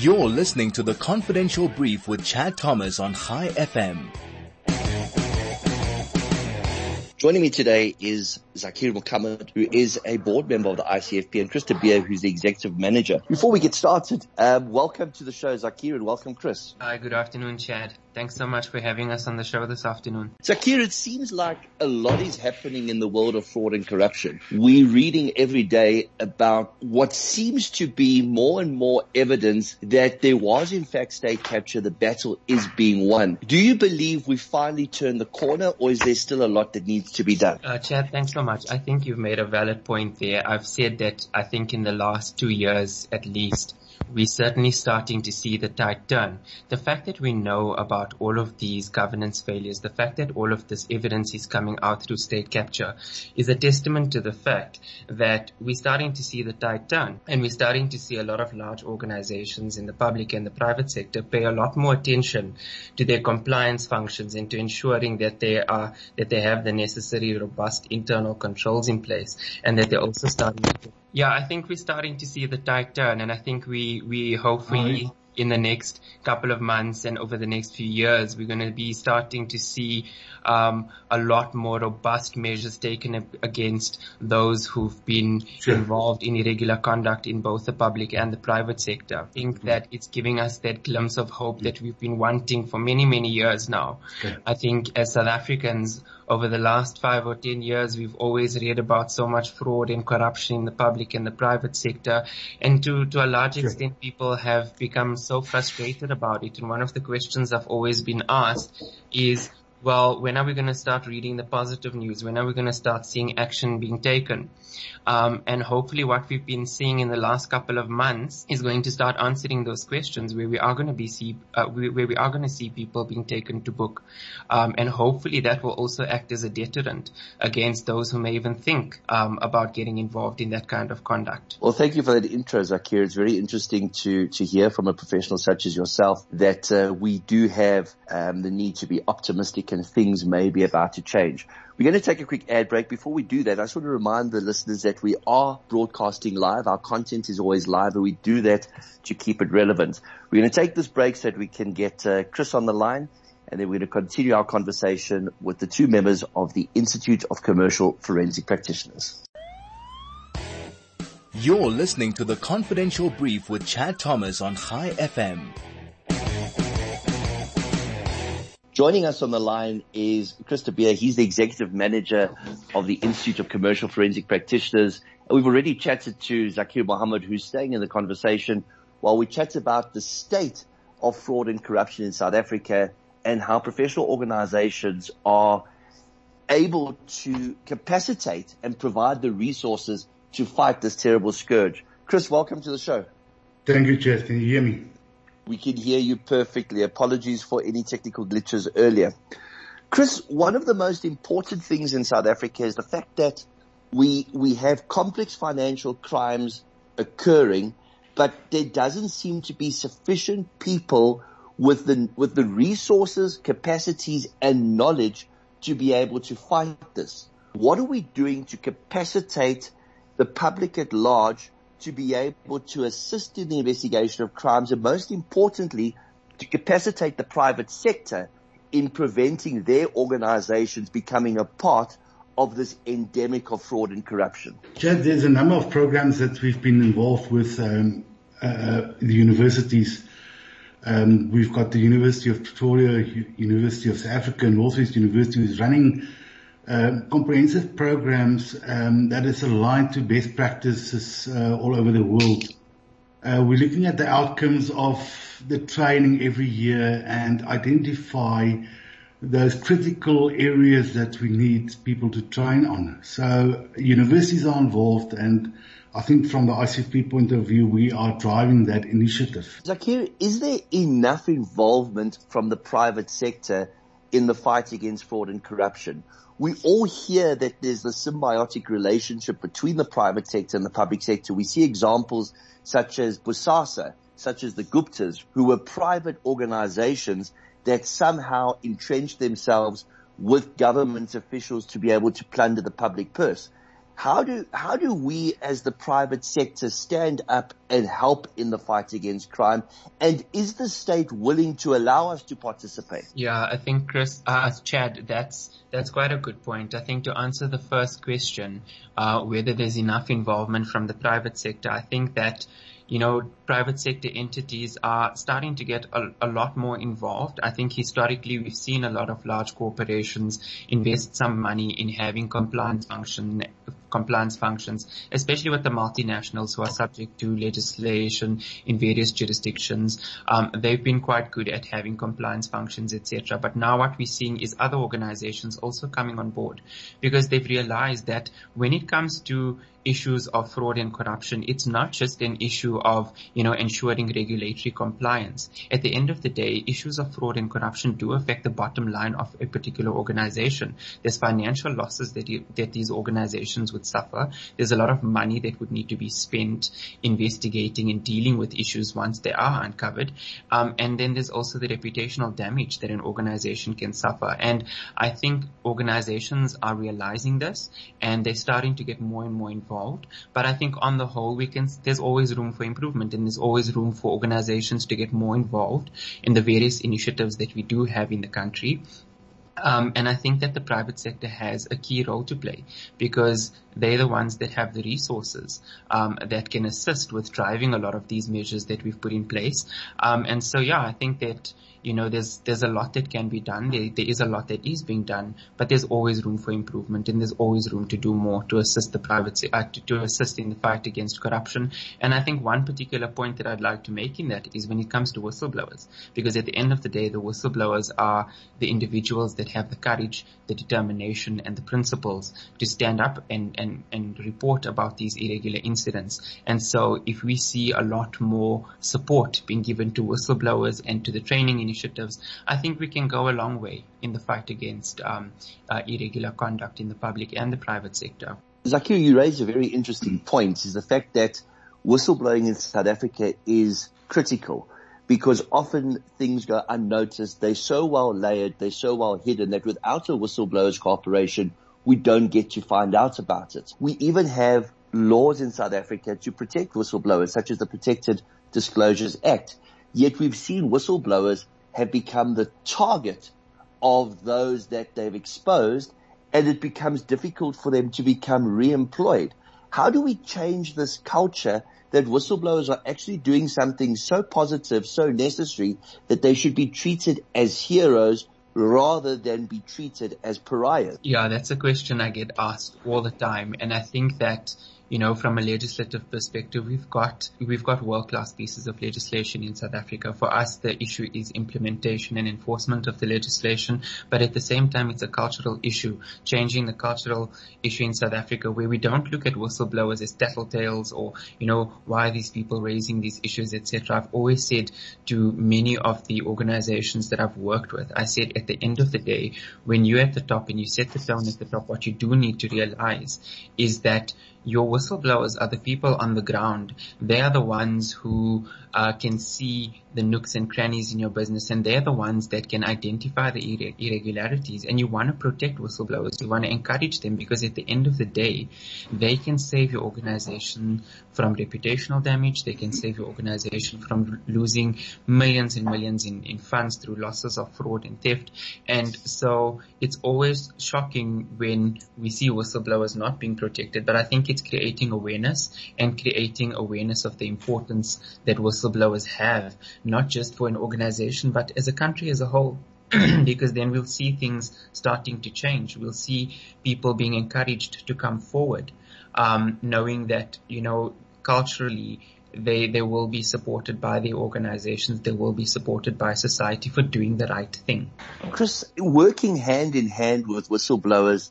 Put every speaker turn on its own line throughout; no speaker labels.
You're listening to the Confidential Brief with Chad Thomas on Chai FM.
Joining me today is Zaakir Mohamed, who is a board member of the ICFP, and Chris de Beer, who's the executive manager. Before we get started, um, welcome to the show, Zaakir, and welcome, Chris.
Hi, good afternoon, Chad. Thanks so much for having us on the show this afternoon.
Zaakir, it seems like a lot is happening in the world of fraud and corruption. We're reading every day about what seems to be more and more evidence that there was in fact state capture. The battle is being won. Do you believe we finally turned the corner or is there still a lot that needs to be done?
Uh, Chad, thanks so much. I think you've made a valid point there. I've said that I think in the last two years at least, we're certainly starting to see the tide turn. The fact that we know about all of these governance failures, the fact that all of this evidence is coming out through state capture is a testament to the fact that we're starting to see the tide turn and we're starting to see a lot of large organizations in the public and the private sector pay a lot more attention to their compliance functions and to ensuring that they are, that they have the necessary robust internal controls in place and that they're also starting to yeah, I think we're starting to see the tide turn and I think we, we hopefully in the next couple of months and over the next few years, we're going to be starting to see um, a lot more robust measures taken against those who've been sure. involved in irregular conduct in both the public and the private sector. I think mm-hmm. that it's giving us that glimpse of hope that we've been wanting for many, many years now. Okay. I think as South Africans, over the last five or ten years, we've always read about so much fraud and corruption in the public and the private sector. And to, to a large sure. extent, people have become so frustrated about it. And one of the questions I've always been asked is, well, when are we going to start reading the positive news? When are we going to start seeing action being taken? Um, and hopefully what we've been seeing in the last couple of months is going to start answering those questions where we are going to be see, uh, where we are going to see people being taken to book. Um, and hopefully that will also act as a deterrent against those who may even think, um, about getting involved in that kind of conduct.
Well, thank you for that intro, Zaakir. It's very interesting to, to hear from a professional such as yourself that, uh, we do have, um, the need to be optimistic and things may be about to change. We're going to take a quick ad break. Before we do that, I just want to remind the listeners that we are broadcasting live. Our content is always live, and we do that to keep it relevant. We're going to take this break so that we can get uh, Chris on the line, and then we're going to continue our conversation with the two members of the Institute of Commercial Forensic Practitioners.
You're listening to the Confidential Brief with Chad Thomas on Chai FM.
Joining us on the line is Chris Beer. He's the executive manager of the Institute of Commercial Forensic Practitioners. And we've already chatted to Zaakir Mohamed, who's staying in the conversation while we chat about the state of fraud and corruption in South Africa and how professional organizations are able to capacitate and provide the resources to fight this terrible scourge. Chris, welcome to the show.
Thank you, Justin. You hear me?
We can hear you perfectly. Apologies for any technical glitches earlier. Chris, one of the most important things in South Africa is the fact that we, we have complex financial crimes occurring, but there doesn't seem to be sufficient people with the, with the resources, capacities and knowledge to be able to fight this. What are we doing to capacitate the public at large to be able to assist in the investigation of crimes and most importantly, to capacitate the private sector in preventing their organizations becoming a part of this endemic of fraud and corruption?
Chad, there's a number of programs that we've been involved with um, uh, the universities. Um, we've got the University of Pretoria, University of South Africa, and Northwest University is running comprehensive programs um, that is aligned to best practices uh, all over the world. Uh, we're looking at the outcomes of the training every year and identify those critical areas that we need people to train on. So universities are involved and I think from the ICFP point of view, we are driving that initiative.
Zaakir, is there enough involvement from the private sector in the fight against fraud and corruption? We all hear that there's a symbiotic relationship between the private sector and the public sector. We see examples such as Bosasa, such as the Guptas, who were private organizations that somehow entrenched themselves with government officials to be able to plunder the public purse. How do, how do we as the private sector stand up and help in the fight against crime? And is the state willing to allow us to participate?
Yeah, I think Chris, uh, Chad, that's that's quite a good point. I think to answer the first question, uh, whether there's enough involvement from the private sector, I think that you know, private sector entities are starting to get a, a, lot more involved. I think historically we've seen a lot of large corporations invest some money in having compliance function, compliance functions, especially with the multinationals who are subject to legislation in various jurisdictions. Um, they've been quite good at having compliance functions, etc. But now what we're seeing is other organizations also coming on board because they've realized that when it comes to issues of fraud and corruption, it's not just an issue of, you know, ensuring regulatory compliance. At the end of the day, issues of fraud and corruption do affect the bottom line of a particular organization. There's financial losses that, you, that these organizations would suffer. There's a lot of money that would need to be spent investigating and dealing with issues once they are uncovered. Um, and then there's also the reputational damage that an organization can suffer. And I think organizations are realizing this and they're starting to get more and more involved involved. But I think on the whole, we can, there's always room for improvement and there's always room for organizations to get more involved in the various initiatives that we do have in the country. Um, and I think that the private sector has a key role to play because they're the ones that have the resources um, that can assist with driving a lot of these measures that we've put in place. Um, and so, yeah, I think that you know, there's, there's a lot that can be done. There, there is a lot that is being done, but there's always room for improvement and there's always room to do more to assist the private, uh, to, to assist in the fight against corruption. And I think one particular point that I'd like to make in that is when it comes to whistleblowers, because at the end of the day, the whistleblowers are the individuals that have the courage, the determination and the principles to stand up and, and, and report about these irregular incidents. And so if we see a lot more support being given to whistleblowers and to the training initiatives, I think we can go a long way in the fight against um, uh, irregular conduct in the public and the private sector.
Zaakir, you raise a very interesting point is the fact that whistleblowing in South Africa is critical because often things go unnoticed. They're so well layered, they're so well hidden that without a whistleblowers corporation, we don't get to find out about it. We even have laws in South Africa to protect whistleblowers, such as the Protected Disclosures Act. Yet we've seen whistleblowers have become the target of those that they've exposed and it becomes difficult for them to become re-employed. How do we change this culture that whistleblowers are actually doing something so positive, so necessary that they should be treated as heroes rather than be treated as pariahs?
Yeah, that's a question I get asked all the time. And I think that you know, from a legislative perspective, we've got, we've got world-class pieces of legislation in South Africa. For us, the issue is implementation and enforcement of the legislation, but at the same time, it's a cultural issue, changing the cultural issue in South Africa where we don't look at whistleblowers as tattletales or, you know, why are these people raising these issues, etc. I've always said to many of the organizations that I've worked with, I said at the end of the day, when you're at the top and you set the tone at the top, what you do need to realize is that your whistleblowers are the people on the ground. They are the ones who uh, can see the nooks and crannies in your business and they're the ones that can identify the irre- irregularities and you want to protect whistleblowers. You want to encourage them because at the end of the day, they can save your organization from reputational damage. They can save your organization from losing millions and millions in, in funds through losses of fraud and theft. And so it's always shocking when we see whistleblowers not being protected, but I think it's creating awareness and creating awareness of the importance that whistleblowers have, not just for an organization, but as a country as a whole. because then we'll see things starting to change. We'll see people being encouraged to come forward, um, knowing that, you know, culturally they, they will be supported by the organizations. They will be supported by society for doing the right thing.
Chris, working hand in hand with whistleblowers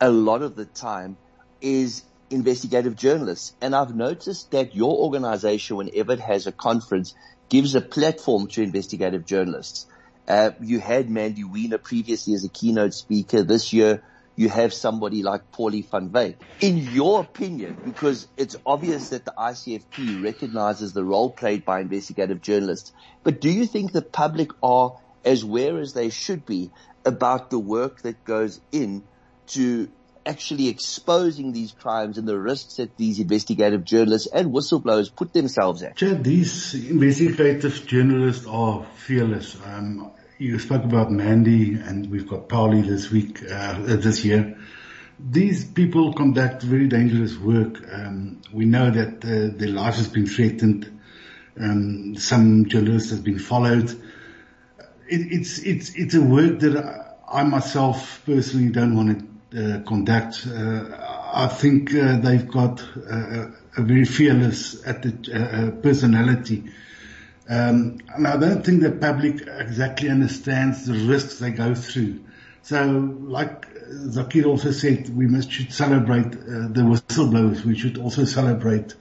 a lot of the time is investigative journalists. And I've noticed that your organization, whenever it has a conference, gives a platform to investigative journalists. Uh, you had Mandy Wiener previously as a keynote speaker. This year, you have somebody like Pauli van Wyk. In your opinion, because it's obvious that the ICFP recognizes the role played by investigative journalists, but do you think the public are as aware as they should be about the work that goes in to actually exposing these crimes and the risks that these investigative journalists and whistleblowers put themselves at?
Chad, these investigative journalists are fearless. Um, you spoke about Mandy and we've got Pauli this week, uh, this year. These people conduct very dangerous work. Um, we know that uh, their life has been threatened. Um, some journalists have been followed. It, it's it's it's a work that I myself personally don't want to conduct. Uh, I think uh, they've got a very fearless uh, personality. Um, and I don't think the public exactly understands the risks they go through. So, like Zaakir also said, we must should celebrate uh, the whistleblowers. We should also celebrate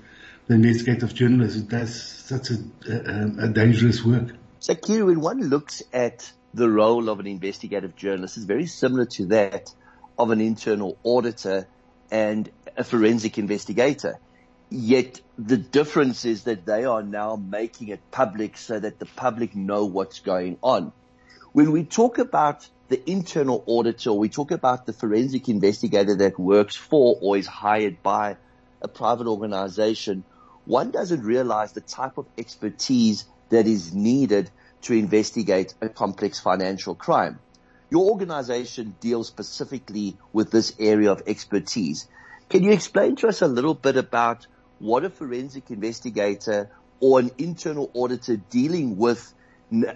the investigative journalists. Does such a, a, a dangerous work.
Zaakir, when one looks at the role of an investigative journalist, it's very similar to that of an internal auditor and a forensic investigator. Yet the difference is that they are now making it public so that the public know what's going on. When we talk about the internal auditor, we talk about the forensic investigator that works for or is hired by a private organization, one doesn't realize the type of expertise that is needed to investigate a complex financial crime. Your organization deals specifically with this area of expertise. Can you explain to us a little bit about what a forensic investigator or an internal auditor dealing with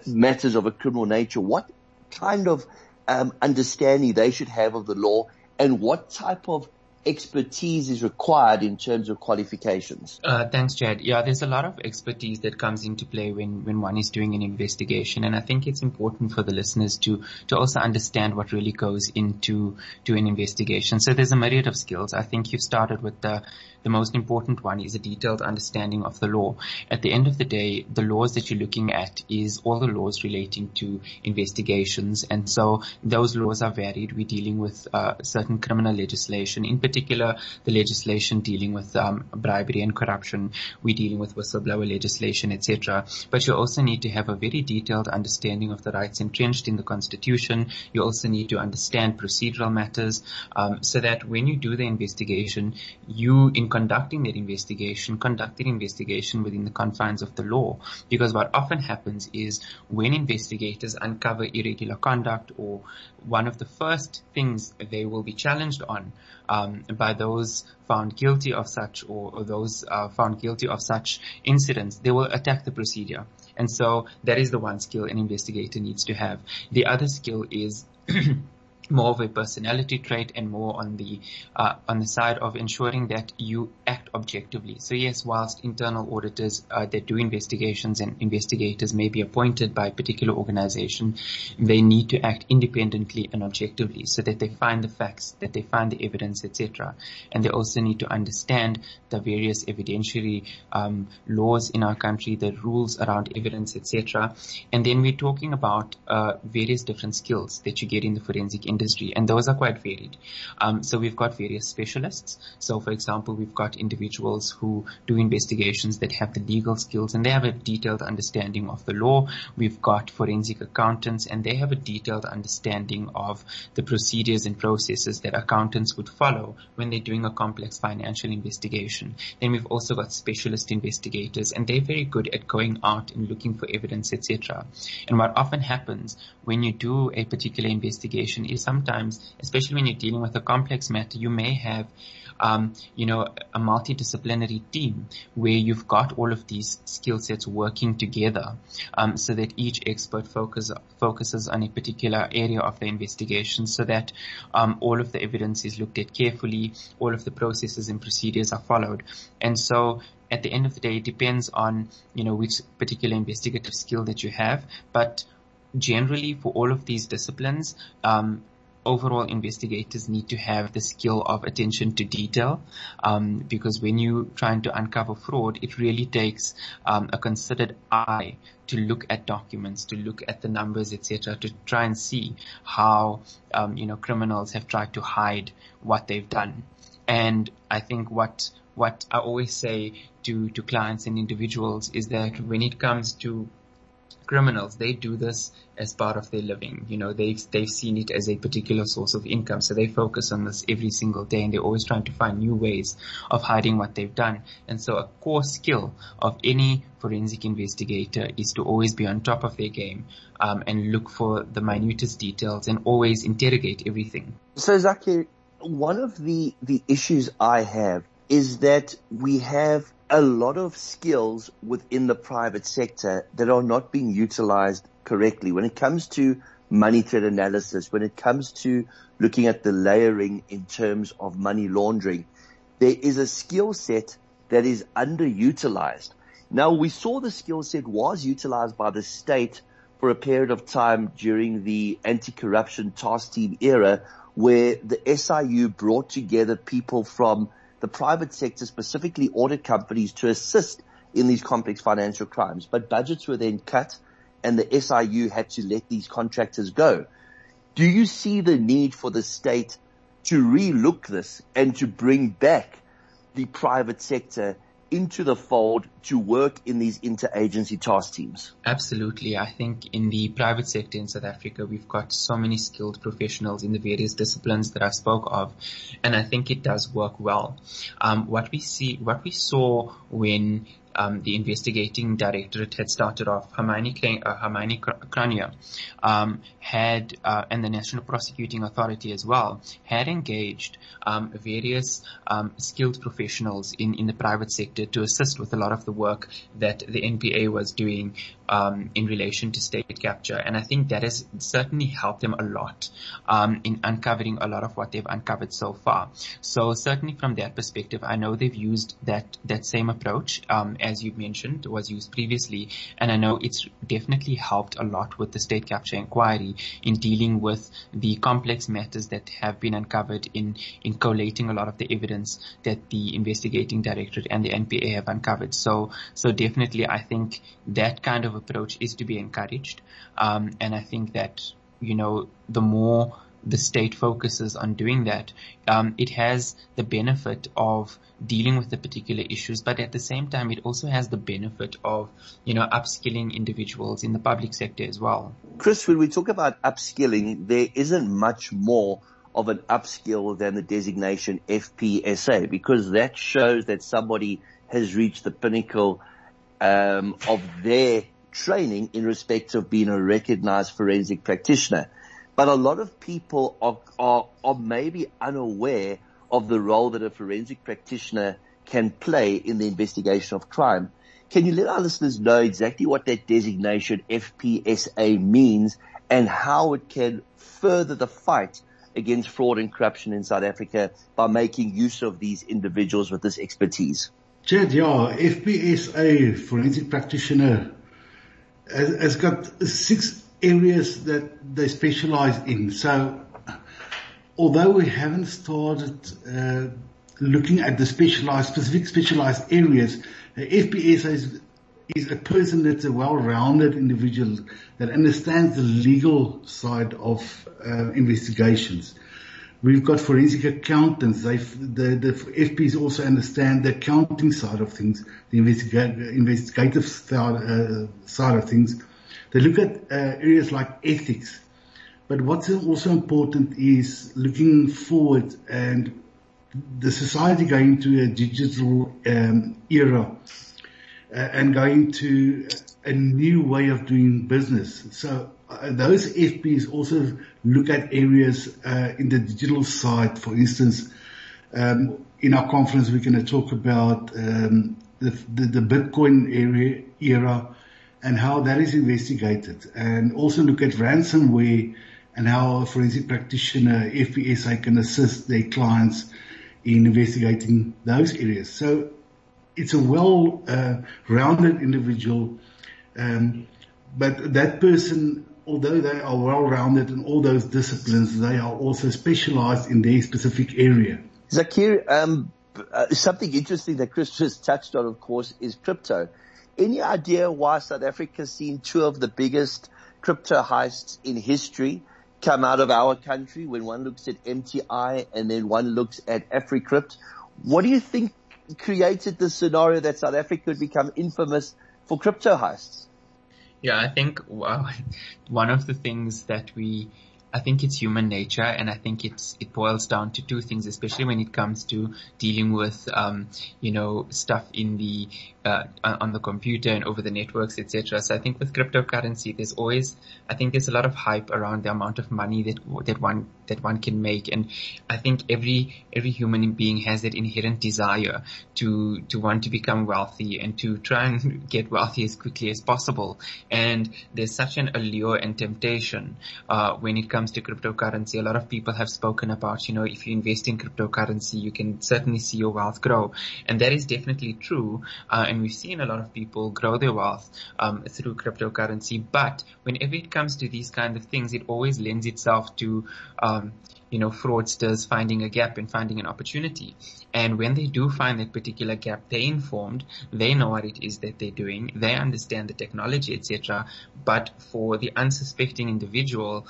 matters of a criminal nature, what kind of um, understanding they should have of the law and what type of expertise is required in terms of qualifications?
Uh, thanks, Chad. Yeah, there's a lot of expertise that comes into play when, when one is doing an investigation. And I think it's important for the listeners to, to also understand what really goes into, to an investigation. So there's a myriad of skills. I think you've started with the, the most important one is a detailed understanding of the law. At the end of the day, the laws that you're looking at is all the laws relating to investigations. And so those laws are varied. We're dealing with uh, certain criminal legislation, in particular the legislation dealing with um, bribery and corruption. We're dealing with whistleblower legislation, etc. But you also need to have a very detailed understanding of the rights entrenched in the Constitution. You also need to understand procedural matters um, so that when you do the investigation, you in conducting that investigation, conduct the investigation within the confines of the law. Because what often happens is when investigators uncover irregular conduct or one of the first things they will be challenged on um, by those found guilty of such or, or those uh, found guilty of such incidents, they will attack the procedure. And so that is the one skill an investigator needs to have. The other skill is more of a personality trait and more on the uh, on the side of ensuring that you act objectively. So yes, whilst internal auditors uh, that do investigations and investigators may be appointed by a particular organization, they need to act independently and objectively so that they find the facts, that they find the evidence, etc. And they also need to understand the various evidentiary um, laws in our country, the rules around evidence, etc. And then we're talking about uh, various different skills that you get in the forensic industry industry, and those are quite varied. Um, so we've got various specialists. So, for example, we've got individuals who do investigations that have the legal skills and they have a detailed understanding of the law. We've got forensic accountants, and they have a detailed understanding of the procedures and processes that accountants would follow when they're doing a complex financial investigation. Then we've also got specialist investigators, and they're very good at going out and looking for evidence, etc. And what often happens when you do a particular investigation is sometimes, especially when you're dealing with a complex matter, you may have um, you know, a multidisciplinary team where you've got all of these skill sets working together, um, so that each expert focus, focuses on a particular area of the investigation, so that um, all of the evidence is looked at carefully, all of the processes and procedures are followed, and so at the end of the day, it depends on you know which particular investigative skill that you have, but generally for all of these disciplines, um, overall investigators need to have the skill of attention to detail um, because when you're trying to uncover fraud, it really takes um, a considered eye to look at documents, to look at the numbers, etc., to try and see how um, you know criminals have tried to hide what they've done. And I think what what I always say to to clients and individuals is that when it comes to criminals, they do this as part of their living. You know, they've, they've seen it as a particular source of income. So they focus on this every single day and they're always trying to find new ways of hiding what they've done. And so a core skill of any forensic investigator is to always be on top of their game, um, and look for the minutest details and always interrogate everything.
So Zaki, one of the, the issues I have is that we have a lot of skills within the private sector that are not being utilized correctly. When it comes to money threat analysis, when it comes to looking at the layering in terms of money laundering, there is a skill set that is underutilized. Now we saw the skill set was utilized by the state for a period of time during the anti-corruption task team era where the SIU brought together people from the private sector, specifically audit companies to assist in these complex financial crimes. But budgets were then cut and the SIU had to let these contractors go. Do you see the need for the state to relook this and to bring back the private sector into the fold to work in these interagency task teams?
Absolutely. I think in the private sector in South Africa, we've got so many skilled professionals in the various disciplines that I spoke of, and I think it does work well. Um, what we see, what we saw when um, the investigating directorate had started off, Hermione, uh, um, had, uh, and the National Prosecuting Authority as well, had engaged um, various um, skilled professionals in, in the private sector to assist with a lot of the work that the NPA was doing um, in relation to state capture. And I think that has certainly helped them a lot um, in uncovering a lot of what they've uncovered so far. So certainly from that perspective, I know they've used that that same approach um, as you mentioned was used previously, and I know it's definitely helped a lot with the state capture inquiry in dealing with the complex matters that have been uncovered in in collating a lot of the evidence that the investigating directorate and the NPA have uncovered. So so definitely, I think that kind of approach is to be encouraged. Um, and I think that, you know, the more the state focuses on doing that, um, it has the benefit of dealing with the particular issues, but at the same time, it also has the benefit of, you know, upskilling individuals in the public sector as well.
Chris, when we talk about upskilling, there isn't much more of an upskill than the designation FPSA because that shows that somebody has reached the pinnacle um, of their training in respect of being a recognized forensic practitioner. But a lot of people are, are, are maybe unaware of the role that a forensic practitioner can play in the investigation of crime. Can you let our listeners know exactly what that designation FPSA means and how it can further the fight against fraud and corruption in South Africa by making use of these individuals with this expertise?
Chad, yeah, FPSA, forensic practitioner, has, got six areas that they specialize in. So although we haven't started uh, looking at the specialized, specific specialized areas, FPS is, is a person that's a well-rounded individual that understands the legal side of uh, investigations. We've got forensic accountants. They, the, the FPs also understand the accounting side of things, the investigative side, uh, side of things. They look at uh, areas like ethics. But what's also important is looking forward and the society going to a digital um, era uh, and going to a new way of doing business. So uh, those FPs also look at areas uh, in the digital side. For instance, um, in our conference, we're going to talk about um, the, the, the, Bitcoin area, era and how that is investigated, and also look at ransomware and how a forensic practitioner, FPSA, can assist their clients in investigating those areas. So it's a well-rounded uh, individual, um, but that person although they are well-rounded in all those disciplines, they are also specialized in their specific area.
Zaakir, um, uh, something interesting that Chris just touched on, of course, is crypto. Any idea why South Africa has seen two of the biggest crypto heists in history come out of our country when one looks at MTI and then one looks at AfriCrypt? What do you think created the scenario that South Africa would become infamous for crypto heists?
Yeah, I think one of the things that we I think it's human nature, and I think it's it boils down to two things, especially when it comes to dealing with um, you know stuff in the uh, on the computer and over the networks, etc. So I think with cryptocurrency, there's always I think there's a lot of hype around the amount of money that that one that one can make, and I think every every human being has that inherent desire to to want to become wealthy and to try and get wealthy as quickly as possible. And there's such an allure and temptation uh, when it comes comes to cryptocurrency, a lot of people have spoken about, you know, if you invest in cryptocurrency, you can certainly see your wealth grow. And that is definitely true. Uh, and we've seen a lot of people grow their wealth um, through cryptocurrency. But whenever it comes to these kind of things, it always lends itself to, um, you know, fraudsters finding a gap and finding an opportunity. And when they do find that particular gap, they're informed, they know what it is that they're doing, they understand the technology, etc. But for the unsuspecting individual,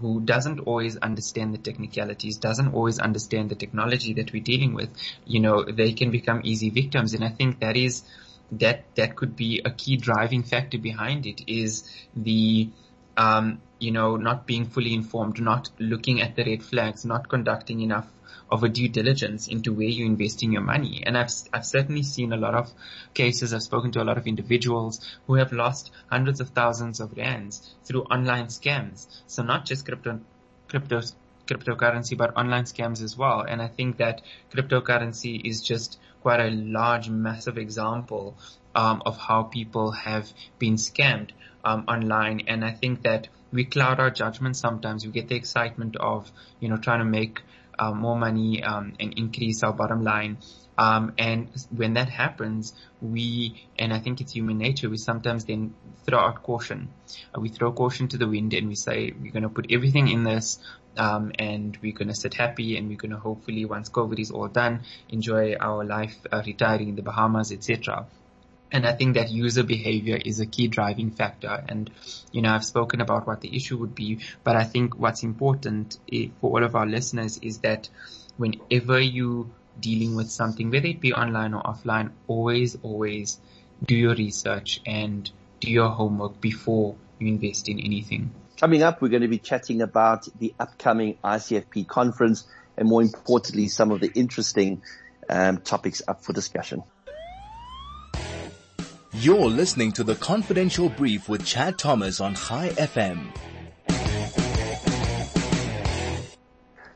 who doesn't always understand the technicalities, doesn't always understand the technology that we're dealing with, you know, they can become easy victims. And I think that is, that, that could be a key driving factor behind it is the, um, you know, not being fully informed, not looking at the red flags, not conducting enough of a due diligence into where you're investing your money. And I've, I've certainly seen a lot of cases. I've spoken to a lot of individuals who have lost hundreds of thousands of rands through online scams. So not just crypto, crypto, cryptocurrency, but online scams as well. And I think that cryptocurrency is just quite a large, massive example um, of how people have been scammed um, online. And I think that we cloud our judgment sometimes. We get the excitement of, you know, trying to make uh, more money um, and increase our bottom line. Um, and when that happens, we, and I think it's human nature, we sometimes then throw out caution. Uh, we throw caution to the wind and we say, we're going to put everything in this, um, and we're going to sit happy and we're going to hopefully, once COVID is all done, enjoy our life, uh, retiring in the Bahamas, etc. And I think that user behavior is a key driving factor. And, you know, I've spoken about what the issue would be, but I think what's important eh, for all of our listeners is that whenever you dealing with something, whether it be online or offline, always, always do your research and do your homework before you invest in anything.
Coming up, we're going to be chatting about the upcoming ICFP conference and more importantly, some of the interesting um, topics up for discussion.
You're listening to the Confidential Brief with Chad Thomas on Chai FM.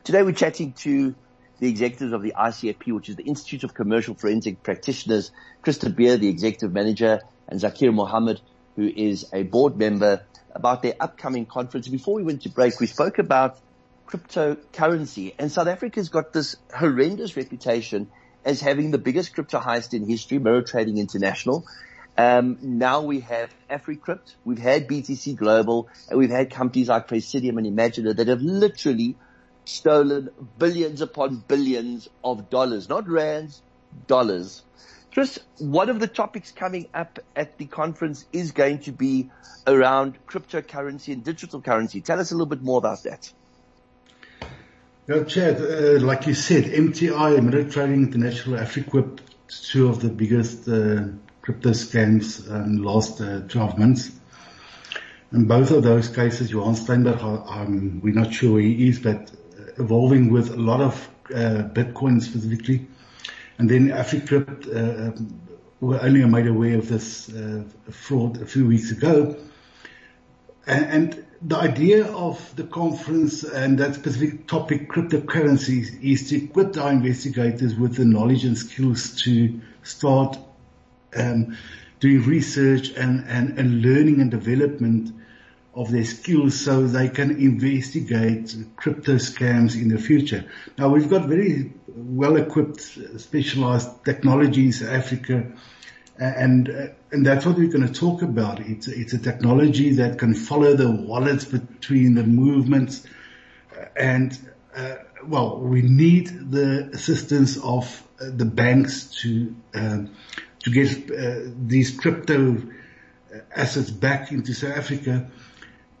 Today we're chatting to the executives of the ICFP, which is the Institute of Commercial Forensic Practitioners, de Beer, the executive manager, and Zaakir Mohamed, who is a board member, about their upcoming conference. Before we went to break, we spoke about cryptocurrency, and South Africa's got this horrendous reputation as having the biggest crypto heist in history, Mirror Trading International. Um, now we have AfriCrypt, we've had BTC Global, and we've had companies like Presidium and Imaginer that have literally stolen billions upon billions of dollars, not rands, dollars. Chris, one of the topics coming up at the conference is going to be around cryptocurrency and digital currency. Tell us a little bit more about that.
Yeah, Chad, uh, like you said, MTI, Mirror Trading International, AfriCrypt, two of the biggest uh, crypto scams in the last uh, 12 months. In both of those cases, Johan Steynberg, um, we're not sure where he is, but uh, evolving with a lot of uh, Bitcoin specifically. And then AfriCrypt um, were only made aware of this fraud a few weeks ago. And, and, the idea of the conference and that specific topic, cryptocurrencies, is to equip our investigators with the knowledge and skills to start um, doing research and, and, and learning and development of their skills so they can investigate crypto scams in the future. Now we've got very well equipped specialized technologies in Africa and, uh, and that's what we're going to talk about. It's, it's a technology that can follow the wallets between the movements and, uh, well, we need the assistance of uh, the banks to, um, to get uh, these crypto assets back into South Africa.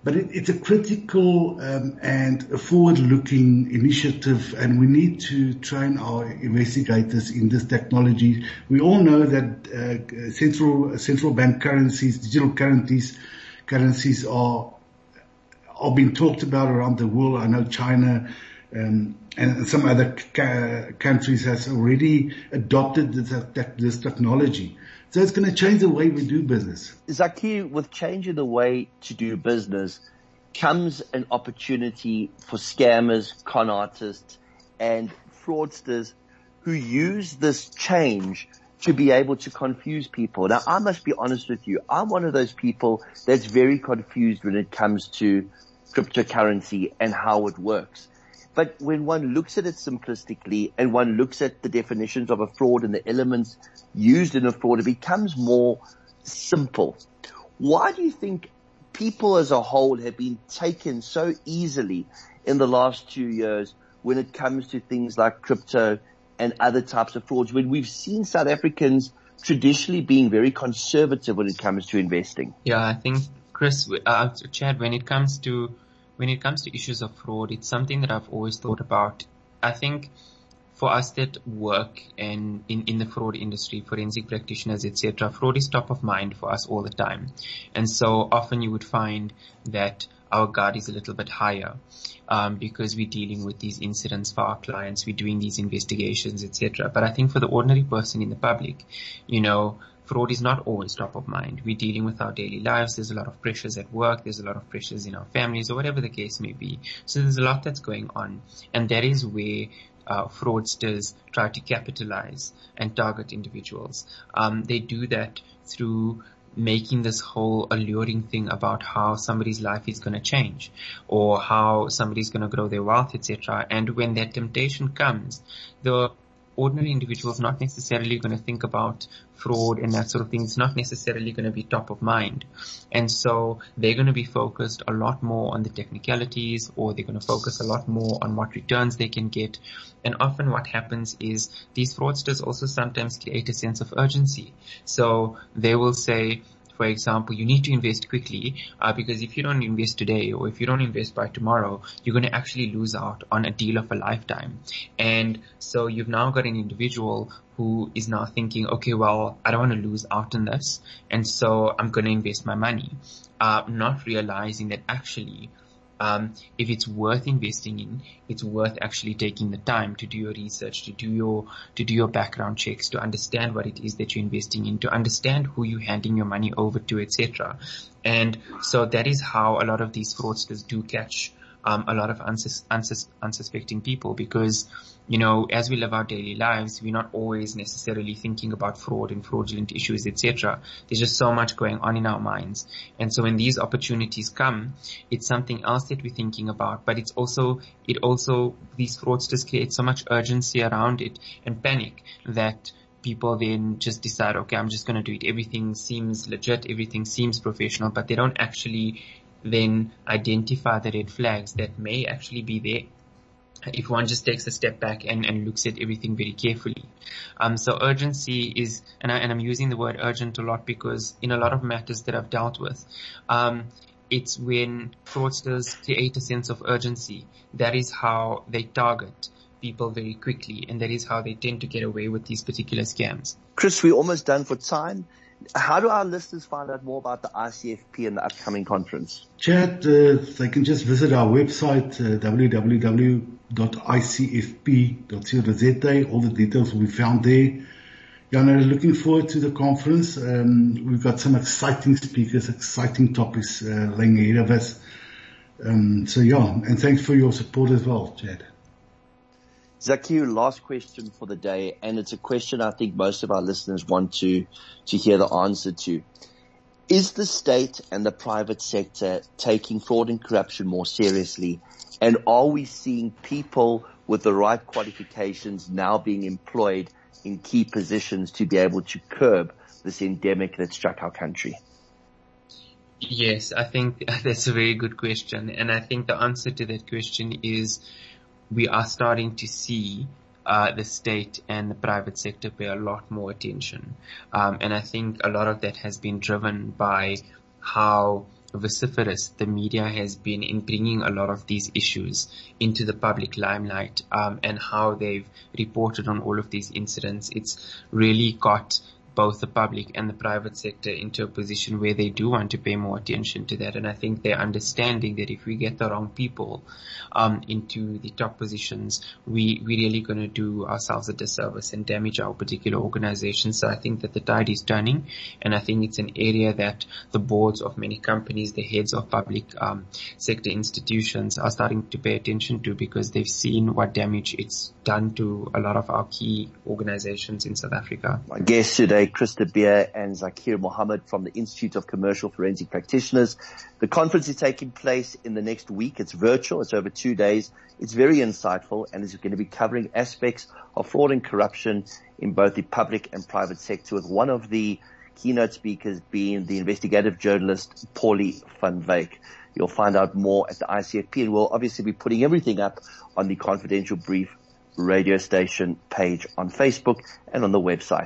But it, it's a critical um, and a forward-looking initiative, and we need to train our investigators in this technology. We all know that uh, central central bank currencies, digital currencies, currencies are are being talked about around the world. I know China um, and some other ca- countries has already adopted this, this technology. So it's going to change the way we do business.
Zaki, with changing the way to do business comes an opportunity for scammers, con artists, and fraudsters who use this change to be able to confuse people. Now, I must be honest with you. I'm one of those people that's very confused when it comes to cryptocurrency and how it works. But when one looks at it simplistically and one looks at the definitions of a fraud and the elements used in a fraud, it becomes more simple. Why do you think people as a whole have been taken so easily in the last two years when it comes to things like crypto and other types of frauds when we've seen South Africans traditionally being very conservative when it comes to investing?
Yeah, I think Chris, uh, Chad, when it comes to when it comes to issues of fraud, it's something that I've always thought about. I think for us that work and in, in the fraud industry, forensic practitioners, etc., fraud is top of mind for us all the time. And so often you would find that our guard is a little bit higher um, because we're dealing with these incidents for our clients, we're doing these investigations, etc. But I think for the ordinary person in the public, you know, fraud is not always top of mind. We're dealing with our daily lives. There's a lot of pressures at work. There's a lot of pressures in our families or whatever the case may be. So there's a lot that's going on. And that is where uh, fraudsters try to capitalize and target individuals. Um, they do that through making this whole alluring thing about how somebody's life is going to change or how somebody's going to grow their wealth, etc. And when that temptation comes, the ordinary individuals not necessarily going to think about fraud and that sort of thing. It's not necessarily going to be top of mind. And so they're going to be focused a lot more on the technicalities or they're going to focus a lot more on what returns they can get. And often what happens is these fraudsters also sometimes create a sense of urgency. So they will say, for example, you need to invest quickly uh, because if you don't invest today or if you don't invest by tomorrow, you're going to actually lose out on a deal of a lifetime. And so you've now got an individual who is now thinking, okay, well, I don't want to lose out on this, and so I'm going to invest my money, uh, not realizing that actually um, if it's worth investing in, it's worth actually taking the time to do your research, to do your to do your background checks, to understand what it is that you're investing in, to understand who you're handing your money over to, etc. And so that is how a lot of these fraudsters do catch um, a lot of unsus- unsus- unsuspecting people because you know, as we live our daily lives, we're not always necessarily thinking about fraud and fraudulent issues, etc. There's just so much going on in our minds. And so when these opportunities come, it's something else that we're thinking about, but it's also, it also, these fraudsters create so much urgency around it and panic that people then just decide, okay, I'm just going to do it. Everything seems legit. Everything seems professional, but they don't actually then identify the red flags that may actually be there if one just takes a step back and, and looks at everything very carefully. Um, so urgency is, and, I, am using the word urgent a lot because in a lot of matters that I've dealt with, um, it's when fraudsters create a sense of urgency. That is how they target people very quickly, and that is how they tend to get away with these particular scams.
Chris, we're almost done for time. How do our listeners find out more about the ICFP and the upcoming conference?
Chad, uh, they can just visit our website, uh, www.icfp.co.za. All the details will be found there. Jana, looking forward to the conference. Um, we've got some exciting speakers, exciting topics uh, laying ahead of us. Um, so yeah, and thanks for your support as well, Chad.
Zaakir, last question for the day, and it's a question I think most of our listeners want to, to hear the answer to. Is the state and the private sector taking fraud and corruption more seriously? And are we seeing people with the right qualifications now being employed in key positions to be able to curb this endemic that struck our country?
Yes, I think that's a very good question. And I think the answer to that question is we are starting to see uh, the state and the private sector pay a lot more attention. Um, and I think a lot of that has been driven by how vociferous the media has been in bringing a lot of these issues into the public limelight um, and how they've reported on all of these incidents. It's really got both the public and the private sector into a position where they do want to pay more attention to that. And I think they're understanding that if we get the wrong people um, into the top positions, we we really going to do ourselves a disservice and damage our particular organization. So I think that the tide is turning, and I think it's an area that the boards of many companies, the heads of public um, sector institutions are starting to pay attention to because they've seen what damage it's done to a lot of our key organizations in South Africa.
My guests today, Chris de Beer and Zaakir Mohamed from the Institute of Commercial Forensic Practitioners. The conference is taking place in the next week. It's virtual. It's over two days. It's very insightful and it's going to be covering aspects of fraud and corruption in both the public and private sector with one of the keynote speakers being the investigative journalist Pauli van Wyk. You'll find out more at the ICFP and we'll obviously be putting everything up on the confidential brief radio station page on Facebook and on the website.